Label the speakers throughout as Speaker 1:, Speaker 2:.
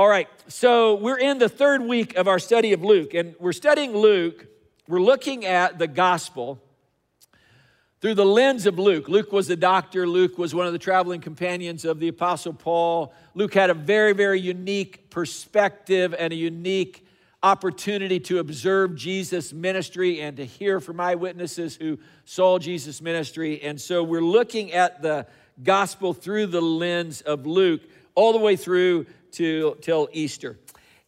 Speaker 1: All right, so we're in the third week of our study of Luke, and we're studying Luke. We're looking at the gospel through the lens of Luke. Luke was a doctor, Luke was one of the traveling companions of the Apostle Paul. Luke had a very, very unique perspective and a unique opportunity to observe Jesus' ministry and to hear from eyewitnesses who saw Jesus' ministry. And so we're looking at the gospel through the lens of Luke all the way through to, till Easter.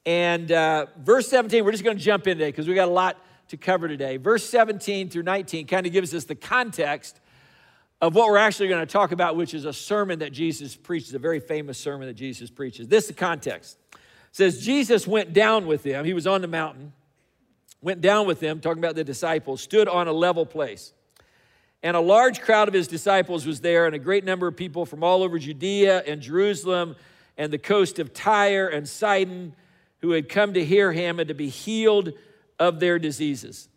Speaker 1: And uh, verse 17, we're just going to jump in today because we got a lot to cover today. Verse 17 through 19 kind of gives us the context of what we're actually going to talk about, which is a sermon that Jesus preaches, a very famous sermon that Jesus preaches. This is the context. It says, Jesus went down with them. He was on the mountain, went down with them, talking about the disciples, stood on a level place. And a large crowd of his disciples was there, and a great number of people from all over Judea and Jerusalem and the coast of Tyre and Sidon who had come to hear him and to be healed of their diseases.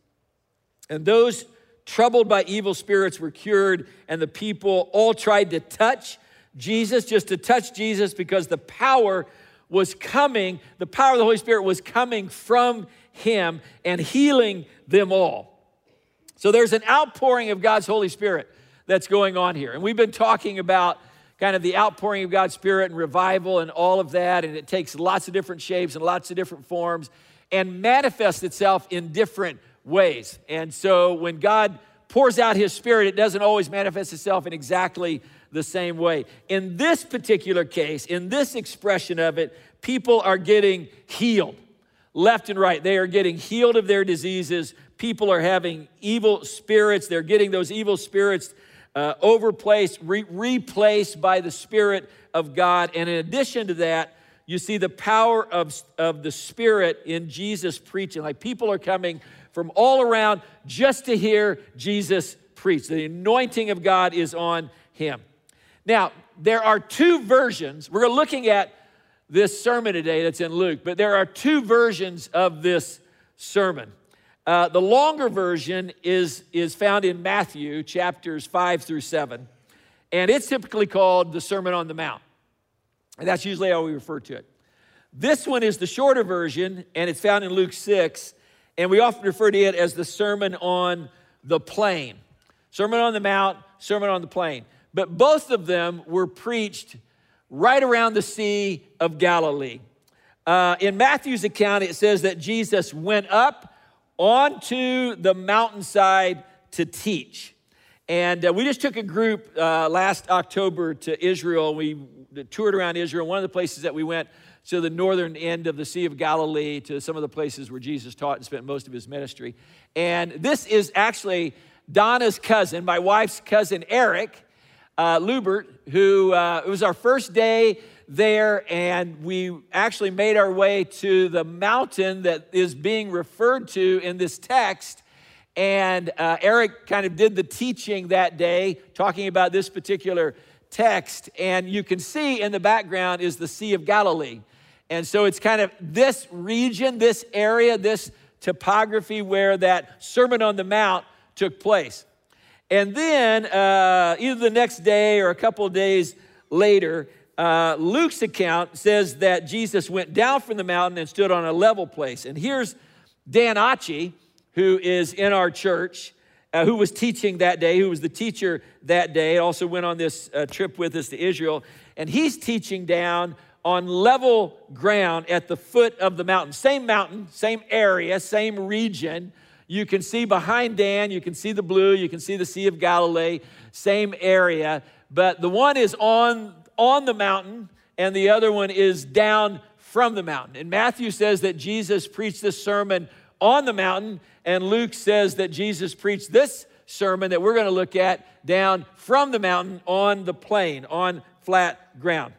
Speaker 1: And those troubled by evil spirits were cured, and the people all tried to touch Jesus, just to touch Jesus, because the power was coming, the power of the Holy Spirit was coming from him and healing them all. So there's an outpouring of God's Holy Spirit that's going on here. And we've been talking about kind of the outpouring of God's Spirit and revival and all of that. And it takes lots of different shapes and lots of different forms and manifests itself in different ways. And so when God pours out His Spirit, it doesn't always manifest itself in exactly the same way. In this particular case, in this expression of it, people are getting healed left and right. They are getting healed of their diseases. People are having evil spirits. They're getting those evil spirits uh, overplaced, re- replaced by the Spirit of God. And in addition to that, you see the power of, of the Spirit in Jesus preaching. Like people are coming from all around just to hear Jesus preach. The anointing of God is on him. Now, there are two versions. We're looking at this sermon today that's in Luke, but there are two versions of this sermon. Uh, the longer version is, is found in Matthew chapters 5 through 7, and it's typically called the Sermon on the Mount. And that's usually how we refer to it. This one is the shorter version, and it's found in Luke 6, and we often refer to it as the Sermon on the Plain. Sermon on the Mount, Sermon on the Plain. But both of them were preached right around the Sea of Galilee. Uh, in Matthew's account, it says that Jesus went up onto the mountainside to teach. And uh, we just took a group uh, last October to Israel. We toured around Israel. One of the places that we went to the northern end of the Sea of Galilee, to some of the places where Jesus taught and spent most of his ministry. And this is actually Donna's cousin, my wife's cousin Eric uh, Lubert, who uh, it was our first day there, and we actually made our way to the mountain that is being referred to in this text. And uh, Eric kind of did the teaching that day, talking about this particular text. And you can see in the background is the Sea of Galilee. And so it's kind of this region, this area, this topography where that Sermon on the Mount took place. And then, uh, either the next day or a couple of days later, uh, Luke's account says that Jesus went down from the mountain and stood on a level place. And here's Dan Achi, who is in our church, uh, who was teaching that day, who was the teacher that day, also went on this uh, trip with us to Israel. And he's teaching down on level ground at the foot of the mountain. Same mountain, same area, same region. You can see behind Dan, you can see the blue, you can see the Sea of Galilee, same area. But the one is on on the mountain, and the other one is down from the mountain. And Matthew says that Jesus preached this sermon on the mountain, and Luke says that Jesus preached this sermon that we're going to look at down from the mountain on the plain, on flat ground.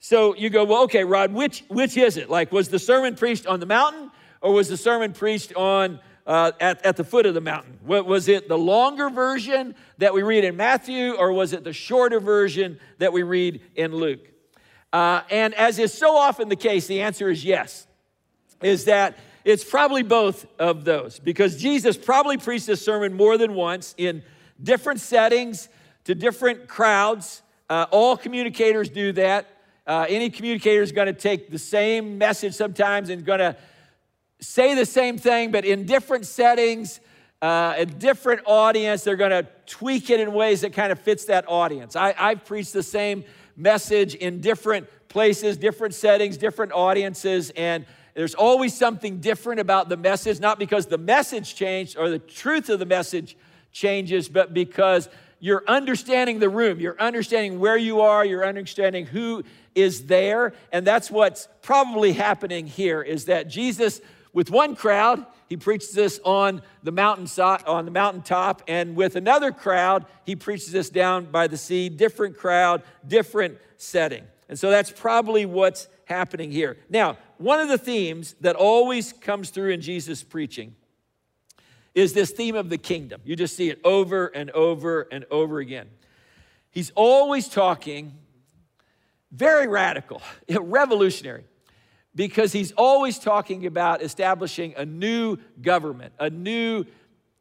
Speaker 1: So you go, well, okay, Rod, which, which is it? Like, was the sermon preached on the mountain, or was the sermon preached on uh, at, at the foot of the mountain? What was it the longer version that we read in Matthew, or was it the shorter version that we read in Luke? Uh, and as is so often the case, the answer is yes, is that it's probably both of those because Jesus probably preached this sermon more than once in different settings to different crowds. Uh, all communicators do that. Uh, any communicator is going to take the same message sometimes and going to say the same thing, but in different settings, uh, a different audience. They're going to tweak it in ways that kind of fits that audience. I, I've preached the same message in different places, different settings, different audiences, and there's always something different about the message, not because the message changed or the truth of the message changes, but because you're understanding the room, you're understanding where you are, you're understanding who is there, and that's what's probably happening here is that Jesus with one crowd, he preaches this on the mountainside, on the mountaintop, and with another crowd, he preaches this down by the sea, different crowd, different setting. And so that's probably what's happening here. Now, one of the themes that always comes through in Jesus' preaching is this theme of the kingdom. You just see it over and over and over again. He's always talking very radical, revolutionary because he's always talking about establishing a new government, a new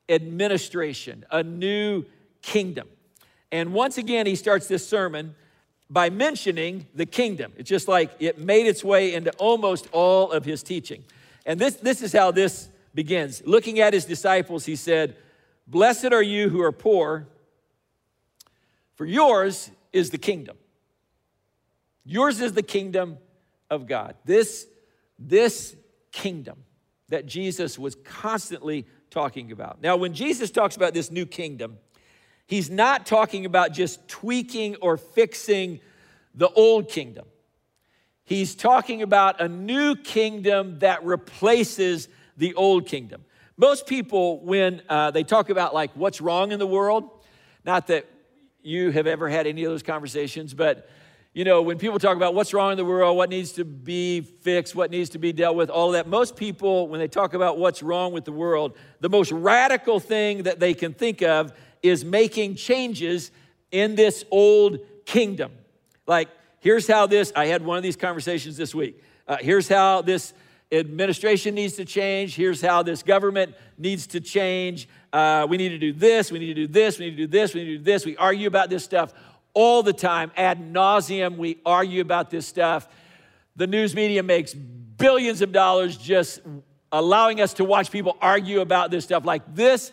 Speaker 1: administration, a new kingdom. And once again, he starts this sermon by mentioning the kingdom. It's just like it made its way into almost all of his teaching. And this, this is how this begins. Looking at his disciples, he said, Blessed are you who are poor, for yours is the kingdom. Yours is the kingdom of God. This, this kingdom that Jesus was constantly talking about. Now, when Jesus talks about this new kingdom, he's not talking about just tweaking or fixing the old kingdom. He's talking about a new kingdom that replaces the old kingdom. Most people, when uh, they talk about like what's wrong in the world, not that you have ever had any of those conversations, but you know, when people talk about what's wrong in the world, what needs to be fixed, what needs to be dealt with, all that, most people, when they talk about what's wrong with the world, the most radical thing that they can think of is making changes in this old kingdom. Like, here's how this, I had one of these conversations this week. Uh, here's how this administration needs to change. Here's how this government needs to change. Uh, we need to do this. We need to do this. We need to do this. We need to do this. We argue about this stuff all the time, ad nauseum. We argue about this stuff. The news media makes billions of dollars just allowing us to watch people argue about this stuff. Like, this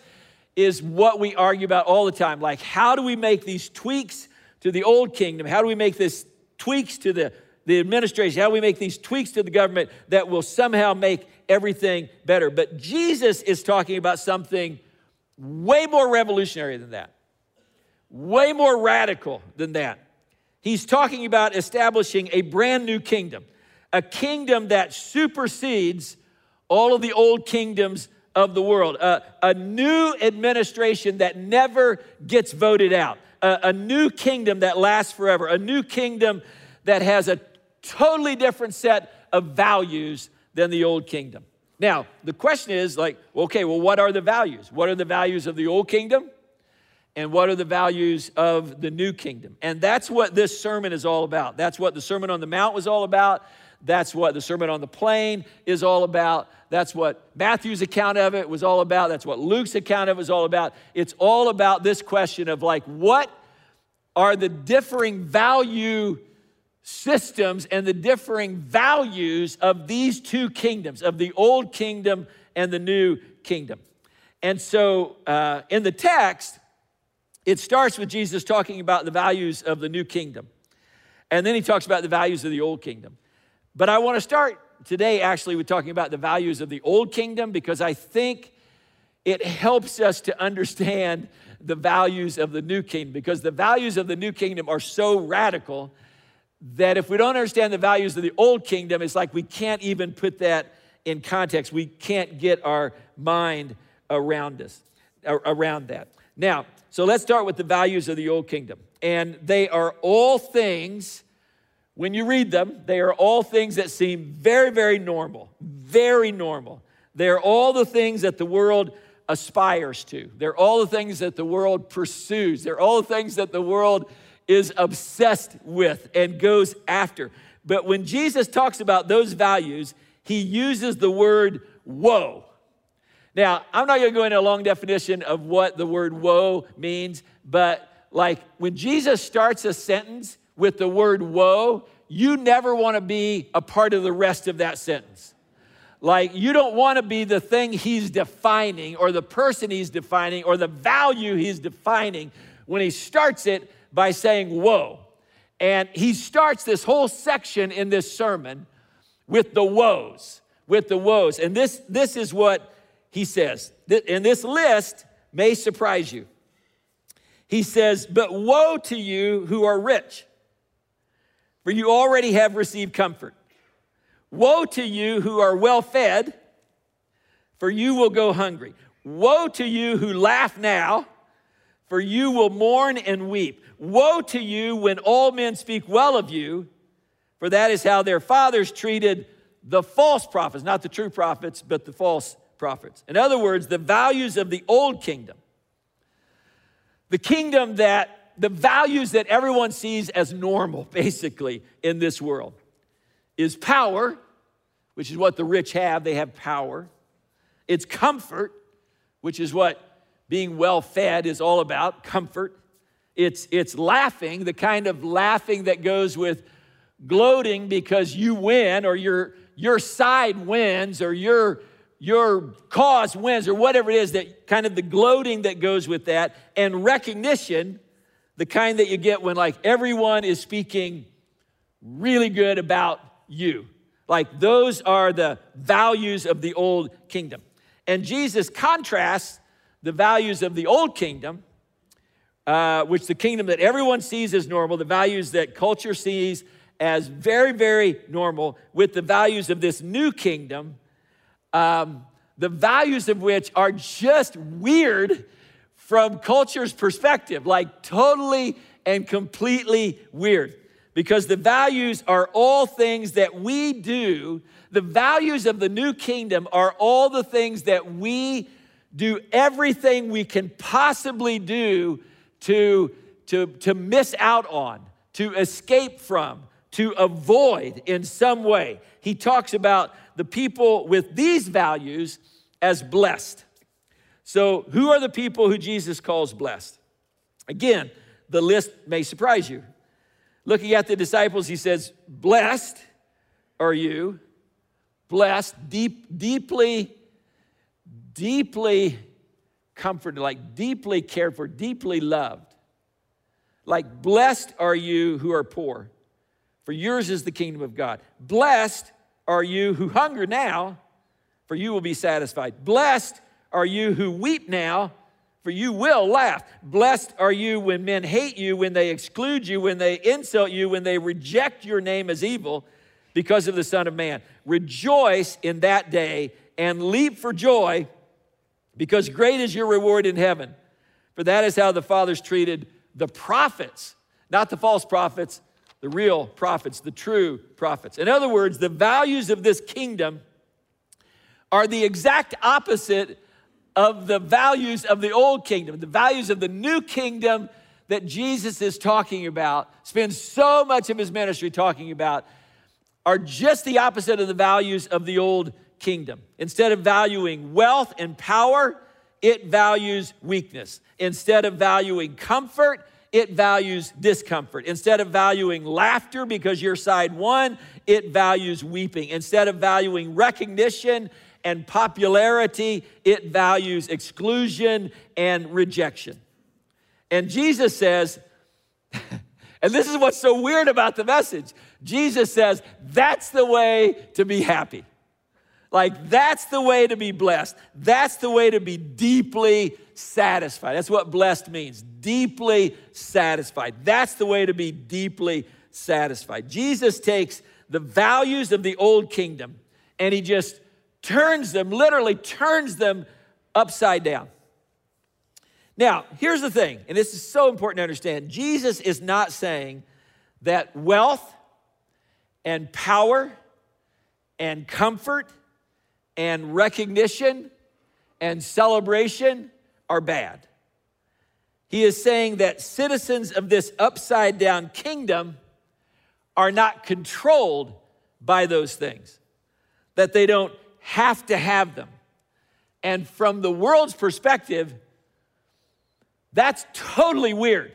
Speaker 1: is what we argue about all the time. Like, how do we make these tweaks to the old kingdom? How do we make this tweaks to the, the administration? How do we make these tweaks to the government that will somehow make everything better? But Jesus is talking about something way more revolutionary than that way more radical than that. He's talking about establishing a brand new kingdom, a kingdom that supersedes all of the old kingdoms of the world, a, new administration that never gets voted out, a new kingdom that lasts forever, a new kingdom that has a totally different set of values than the old kingdom. Now, the question is like, okay, well, what are the values? What are the values of the old kingdom? And what are the values of the new kingdom. And that's what this sermon is all about. That's what the Sermon on the Mount was all about. That's what the Sermon on the Plain is all about. That's what Matthew's account of it was all about. That's what Luke's account of it was all about. It's all about this question of like, what are the differing value systems and the differing values of these two kingdoms, of the old kingdom and the new kingdom? And so uh, in the text, it starts with Jesus talking about the values of the new kingdom. And then he talks about the values of the old kingdom. But I want to start today actually with talking about the values of the old kingdom because I think it helps us to understand the values of the new kingdom because the values of the new kingdom are so radical that if we don't understand the values of the old kingdom, it's like we can't even put that in context. We can't get our mind around us, around that. Now, so let's start with the values of the old kingdom. And they are all things, when you read them, they are all things that seem very, very normal, very normal. They're all the things that the world aspires to. They're all the things that the world pursues. They're all the things that the world is obsessed with and goes after. But when Jesus talks about those values, he uses the word woe. Now, I'm not going to go into a long definition of what the word woe means, but like when Jesus starts a sentence with the word woe, you never want to be a part of the rest of that sentence. Like, you don't want to be the thing he's defining or the person he's defining or the value he's defining when he starts it by saying, Whoa. And he starts this whole section in this sermon with the woes, with the woes. And this, this is what he says. And this list may surprise you. He says, But woe to you who are rich, for you already have received comfort. Woe to you who are well fed, for you will go hungry. Woe to you who laugh now, for you will mourn and weep. Woe to you when all men speak well of you, for that is how their fathers treated the false prophets, not the true prophets, but the false prophets. In other words, the values of the old kingdom, the kingdom that the values that everyone sees as normal, basically, in this world is power, which is what the rich have, they have power. It's comfort, which is what being well fed is all about comfort. It's, it's laughing, the kind of laughing that goes with gloating because you win or your, your side wins or your, your cause wins or whatever it is that kind of the gloating that goes with that and recognition the kind that you get when like everyone is speaking really good about you. Like those are the values of the old kingdom. And Jesus contrasts the values of the old kingdom, uh, which the kingdom that everyone sees as normal, the values that culture sees as very, very normal, with the values of this new kingdom, um, the values of which are just weird from culture's perspective, like totally and completely weird because the values are all things that we do. The values of the new kingdom are all the things that we do everything we can possibly do to, to, to miss out on, to escape from, to avoid in some way. He talks about the people with these values as blessed. So, who are the people who Jesus calls blessed? Again, the list may surprise you. Looking at the disciples, he says, Blessed are you, blessed, deep, deeply, deeply comforted, like deeply cared for, deeply loved. Like, blessed are you who are poor, for yours is the kingdom of God. Blessed are you who hunger now, for you will be satisfied. Blessed are you who weep now, for you will laugh. Blessed are you when men hate you, when they exclude you, when they insult you, when they reject your name as evil because of the Son of Man. Rejoice in that day and leap for joy because great is your reward in heaven. For that is how the fathers treated the prophets, not the false prophets, the real prophets, the true prophets. In other words, the values of this kingdom are the exact opposite of the values of the old kingdom, the values of the new kingdom that Jesus is talking about, spends so much of his ministry talking about, are just the opposite of the values of the old kingdom. Instead of valuing wealth and power, it values weakness. Instead of valuing comfort, it values discomfort. Instead of valuing laughter because your side won, it values weeping. Instead of valuing recognition and popularity, it values exclusion and rejection. And Jesus says, and this is what's so weird about the message Jesus says, that's the way to be happy. Like, that's the way to be blessed. That's the way to be deeply satisfied. That's what blessed means deeply satisfied. That's the way to be deeply satisfied. Jesus takes the values of the old kingdom and he just turns them, literally turns them upside down. Now, here's the thing, and this is so important to understand Jesus is not saying that wealth and power and comfort and recognition and celebration are bad. He is saying that citizens of this upside down kingdom are not controlled by those things, that they don't have to have them. And from the world's perspective, that's totally weird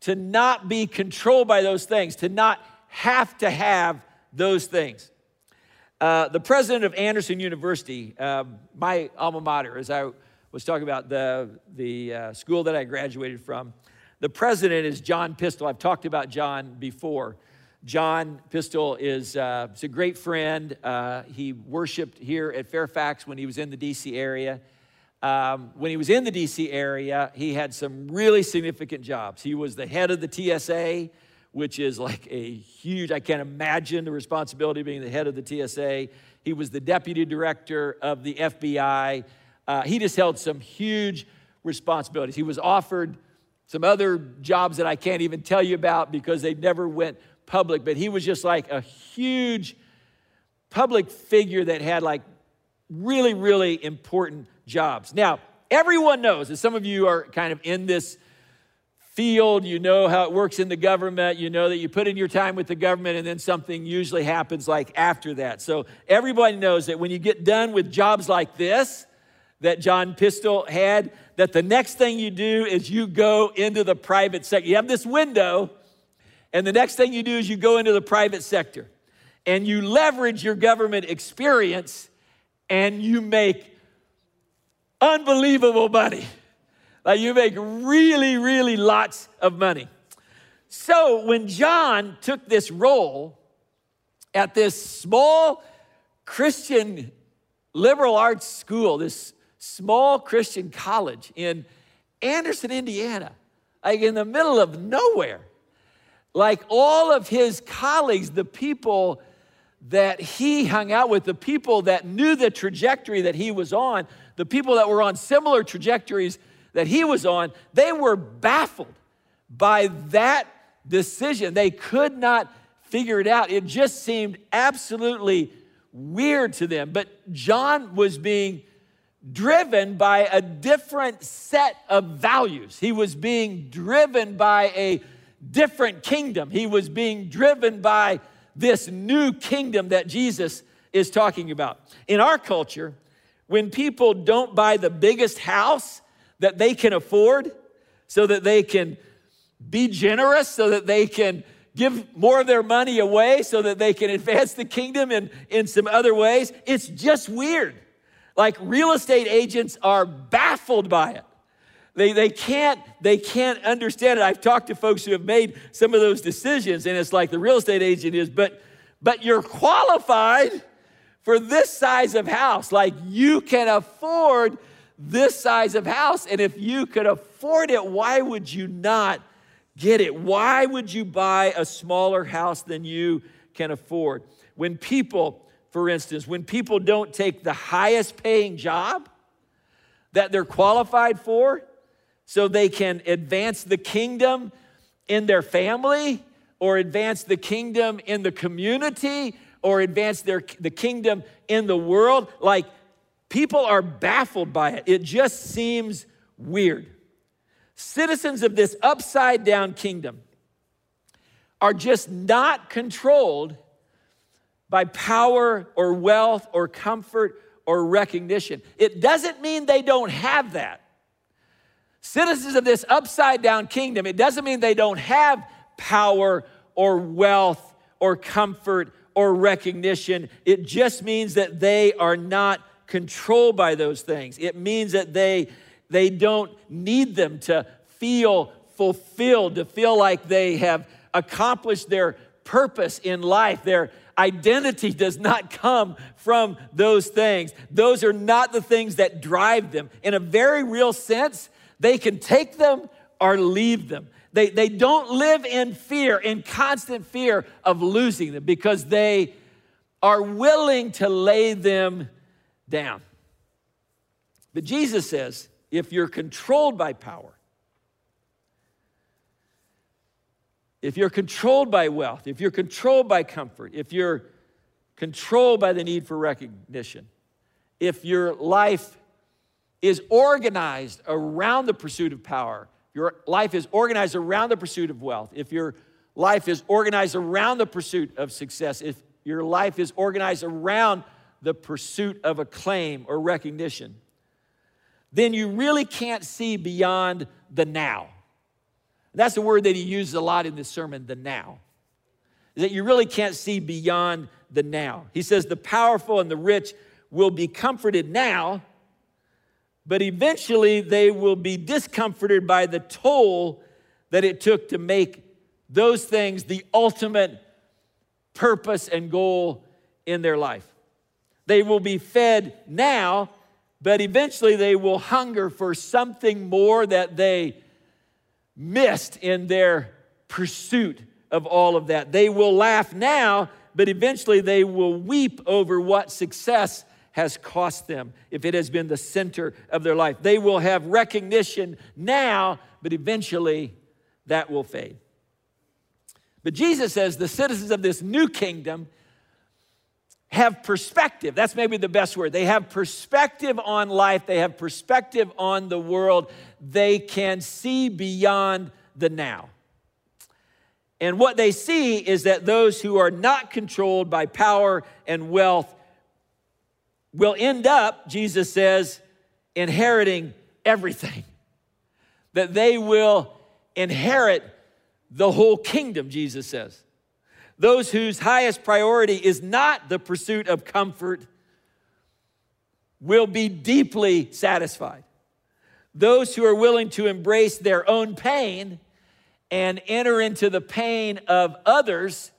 Speaker 1: to not be controlled by those things, to not have to have those things. Uh, the president of Anderson University, uh, my alma mater, as I was talking about the, the uh, school that I graduated from, the president is John Pistole. I've talked about John before. John Pistole is, uh, is a great friend. Uh, he worshiped here at Fairfax when he was in the DC area. Um, when he was in the DC area, he had some really significant jobs. He was the head of the TSA, which is like a huge, I can't imagine the responsibility being the head of the TSA. He was the deputy director of the FBI. Uh, he just held some huge responsibilities. He was offered some other jobs that I can't even tell you about because they never went public, but he was just like a huge public figure that had like really, really important jobs. Now, everyone knows, and some of you are kind of in this field, you know how it works in the government, you know that you put in your time with the government and then something usually happens like after that. So everybody knows that when you get done with jobs like this, that John Pistole had, that the next thing you do is you go into the private sector. You have this window and the next thing you do is you go into the private sector and you leverage your government experience and you make unbelievable money. Like you make really, really lots of money. So when John took this role at this small Christian liberal arts school, this small Christian college in Anderson, Indiana, like in the middle of nowhere, like all of his colleagues, the people that he hung out with, the people that knew the trajectory that he was on, the people that were on similar trajectories that he was on, they were baffled by that decision. They could not figure it out. It just seemed absolutely weird to them. But John was being driven by a different set of values. He was being driven by a different kingdom. He was being driven by this new kingdom that Jesus is talking about. In our culture, when people don't buy the biggest house that they can afford so that they can be generous, so that they can give more of their money away, so that they can advance the kingdom in, in some other ways, it's just weird. Like real estate agents are baffled by it. They, they, can't, they can't understand it. I've talked to folks who have made some of those decisions, and it's like the real estate agent is, but, but you're qualified for this size of house. Like you can afford this size of house. And if you could afford it, why would you not get it? Why would you buy a smaller house than you can afford? When people, for instance, when people don't take the highest paying job that they're qualified for, so they can advance the kingdom in their family or advance the kingdom in the community or advance their, the kingdom in the world. Like people are baffled by it. It just seems weird. Citizens of this upside down kingdom are just not controlled by power or wealth or comfort or recognition. It doesn't mean they don't have that. Citizens of this upside down kingdom, it doesn't mean they don't have power or wealth or comfort or recognition. It just means that they are not controlled by those things. It means that they, they don't need them to feel fulfilled, to feel like they have accomplished their purpose in life. Their identity does not come from those things. Those are not the things that drive them. In a very real sense, they can take them or leave them. They, they don't live in fear, in constant fear of losing them because they are willing to lay them down. But Jesus says if you're controlled by power, if you're controlled by wealth, if you're controlled by comfort, if you're controlled by the need for recognition, if your life is organized around the pursuit of power, your life is organized around the pursuit of wealth, if your life is organized around the pursuit of success, if your life is organized around the pursuit of acclaim or recognition, then you really can't see beyond the now. That's the word that he uses a lot in this sermon, the now. that you really can't see beyond the now. He says the powerful and the rich will be comforted now, but eventually they will be discomforted by the toll that it took to make those things the ultimate purpose and goal in their life. They will be fed now, but eventually they will hunger for something more that they missed in their pursuit of all of that. They will laugh now, but eventually they will weep over what success has cost them if it has been the center of their life. They will have recognition now, but eventually that will fade. But Jesus says the citizens of this new kingdom have perspective. That's maybe the best word. They have perspective on life, they have perspective on the world. They can see beyond the now. And what they see is that those who are not controlled by power and wealth will end up, Jesus says, inheriting everything. That they will inherit the whole kingdom, Jesus says. Those whose highest priority is not the pursuit of comfort will be deeply satisfied. Those who are willing to embrace their own pain and enter into the pain of others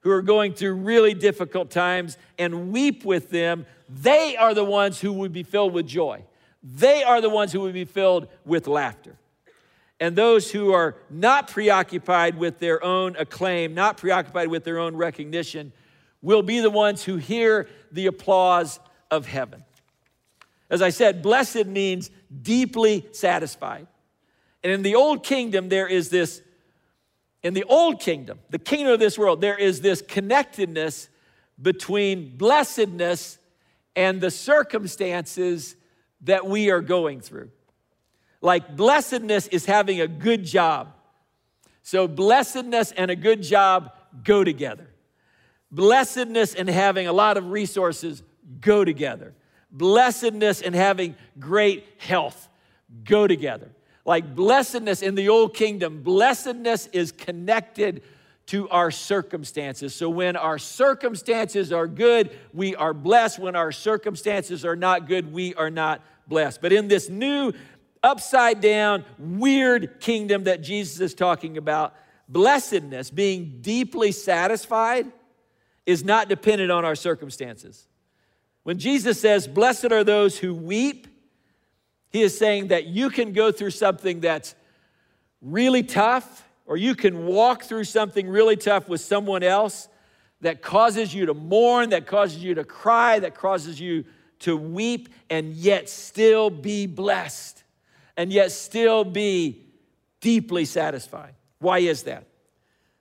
Speaker 1: who are going through really difficult times and weep with them, they are the ones who would be filled with joy. They are the ones who would be filled with laughter. And those who are not preoccupied with their own acclaim, not preoccupied with their own recognition, will be the ones who hear the applause of heaven. As I said, blessed means deeply satisfied. And in the old kingdom, there is this in the old kingdom, the kingdom of this world, there is this connectedness between blessedness and the circumstances that we are going through. Like blessedness is having a good job. So, blessedness and a good job go together. Blessedness and having a lot of resources go together. Blessedness and having great health go together. Like blessedness in the old kingdom, blessedness is connected to our circumstances. So when our circumstances are good, we are blessed. When our circumstances are not good, we are not blessed. But in this new, upside down, weird kingdom that Jesus is talking about, blessedness, being deeply satisfied, is not dependent on our circumstances. When Jesus says, Blessed are those who weep, he is saying that you can go through something that's really tough, or you can walk through something really tough with someone else that causes you to mourn, that causes you to cry, that causes you to weep, and yet still be blessed, and yet still be deeply satisfied. Why is that?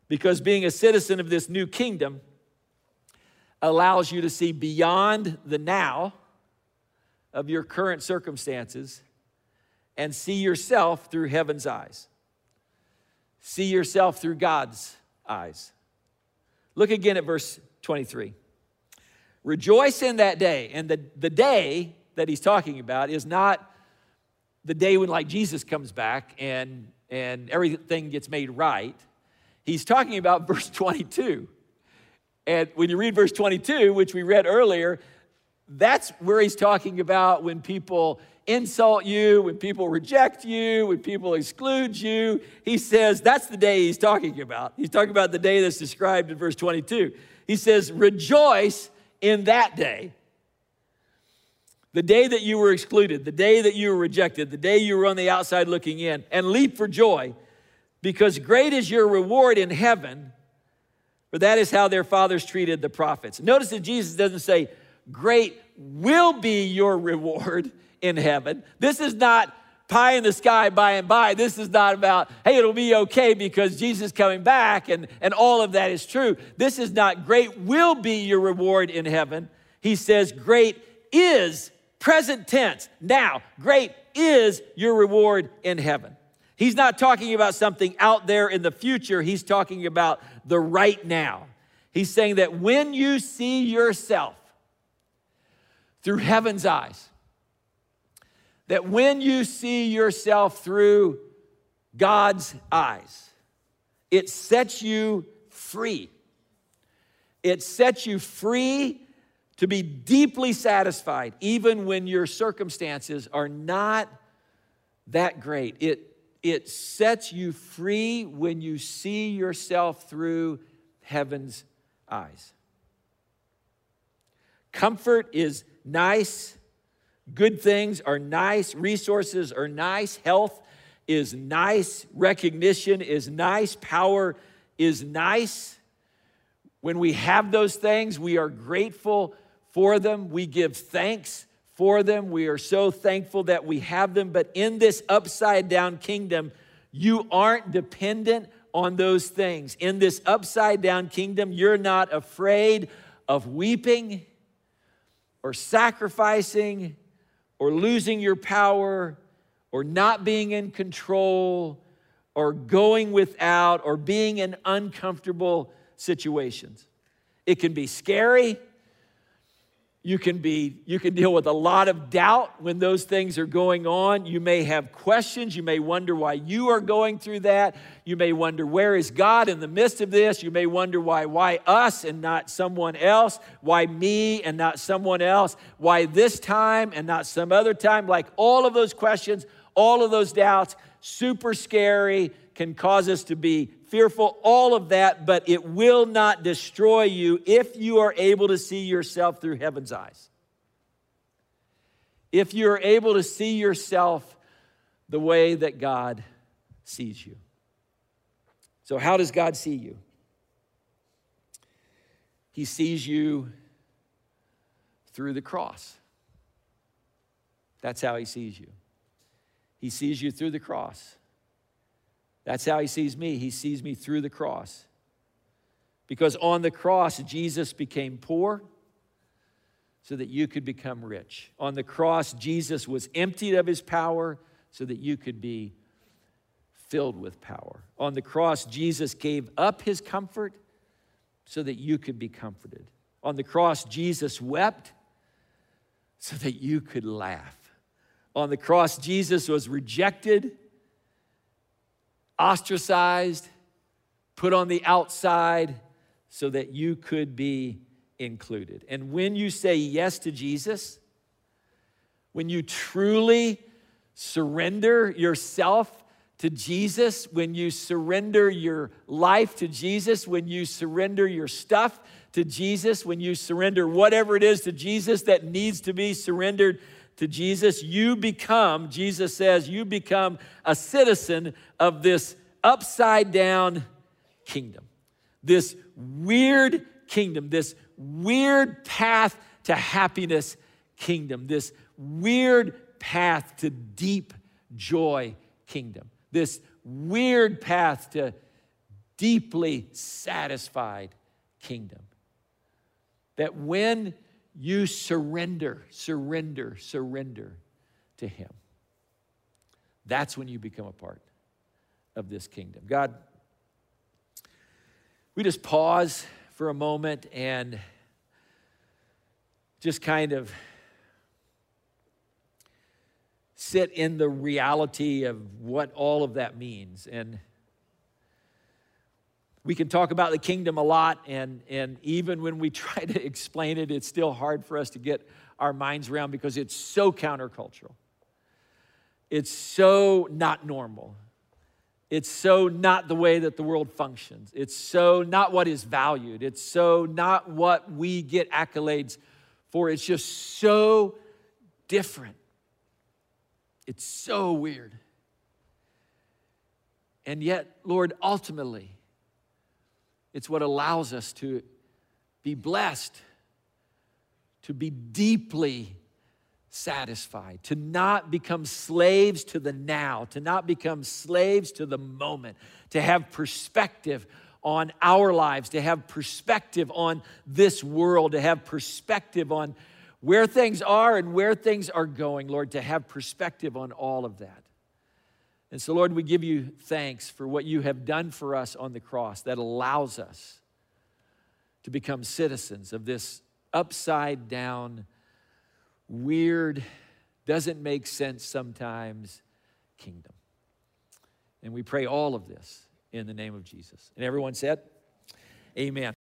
Speaker 1: Because being a citizen of this new kingdom allows you to see beyond the now of your current circumstances and see yourself through heaven's eyes. See yourself through God's eyes. Look again at verse 23. Rejoice in that day. And the, the day that he's talking about is not the day when, like, Jesus comes back and, and everything gets made right. He's talking about verse 22. And when you read verse 22, which we read earlier, that's where he's talking about when people insult you, when people reject you, when people exclude you. He says that's the day he's talking about. He's talking about the day that's described in verse 22. He says, Rejoice in that day. The day that you were excluded, the day that you were rejected, the day you were on the outside looking in, and leap for joy, because great is your reward in heaven, for that is how their fathers treated the prophets. Notice that Jesus doesn't say, great will be your reward in heaven. This is not pie in the sky by and by. This is not about, hey, it'll be okay because Jesus is coming back and, and all of that is true. This is not great will be your reward in heaven. He says, great is present tense. Now, great is your reward in heaven. He's not talking about something out there in the future, he's talking about the right now. He's saying that when you see yourself through heaven's eyes. That when you see yourself through God's eyes, it sets you free. It sets you free to be deeply satisfied, even when your circumstances are not that great. It, it sets you free when you see yourself through heaven's eyes. Comfort is nice. Good things are nice. Resources are nice. Health is nice. Recognition is nice. Power is nice. When we have those things, we are grateful for them. We give thanks for them. We are so thankful that we have them. But in this upside down kingdom, you aren't dependent on those things. In this upside down kingdom, you're not afraid of weeping or sacrificing or losing your power or not being in control or going without or being in uncomfortable situations. It can be scary. You can be you can deal with a lot of doubt when those things are going on. You may have questions, you may wonder why you are going through that. You may wonder where is God in the midst of this? You may wonder why why us and not someone else? Why me and not someone else? Why this time and not some other time? Like all of those questions, all of those doubts, super scary, can cause us to be fearful, all of that, but it will not destroy you if you are able to see yourself through heaven's eyes. If you're able to see yourself the way that God sees you. So, how does God see you? He sees you through the cross. That's how he sees you. He sees you through the cross. That's how he sees me. He sees me through the cross. Because on the cross, Jesus became poor so that you could become rich. On the cross, Jesus was emptied of his power so that you could be filled with power. On the cross, Jesus gave up his comfort so that you could be comforted. On the cross, Jesus wept so that you could laugh. On the cross, Jesus was rejected ostracized, put on the outside so that you could be included. And when you say yes to Jesus, when you truly surrender yourself to Jesus, when you surrender your life to Jesus, when you surrender your stuff to Jesus, when you surrender whatever it is to Jesus that needs to be surrendered to Jesus, you become, Jesus says, you become a citizen of this upside down kingdom. This weird kingdom, this weird path to happiness kingdom, this weird path to deep joy kingdom, this weird path to deeply satisfied kingdom. That when you surrender, surrender, surrender to Him. That's when you become a part of this kingdom. God, we just pause for a moment and just kind of sit in the reality of what all of that means. And we can talk about the kingdom a lot, and, and even when we try to explain it, it's still hard for us to get our minds around because it's so countercultural. It's so not normal. It's so not the way that the world functions. It's so not what is valued. It's so not what we get accolades for. It's just so different. It's so weird. And yet, Lord, ultimately, it's what allows us to be blessed, to be deeply satisfied, to not become slaves to the now, to not become slaves to the moment, to have perspective on our lives, to have perspective on this world, to have perspective on where things are and where things are going, Lord, to have perspective on all of that. And so, Lord, we give you thanks for what you have done for us on the cross that allows us to become citizens of this upside down weird, doesn't make sense sometimes kingdom. And we pray all of this in the name of Jesus. And everyone said, Amen.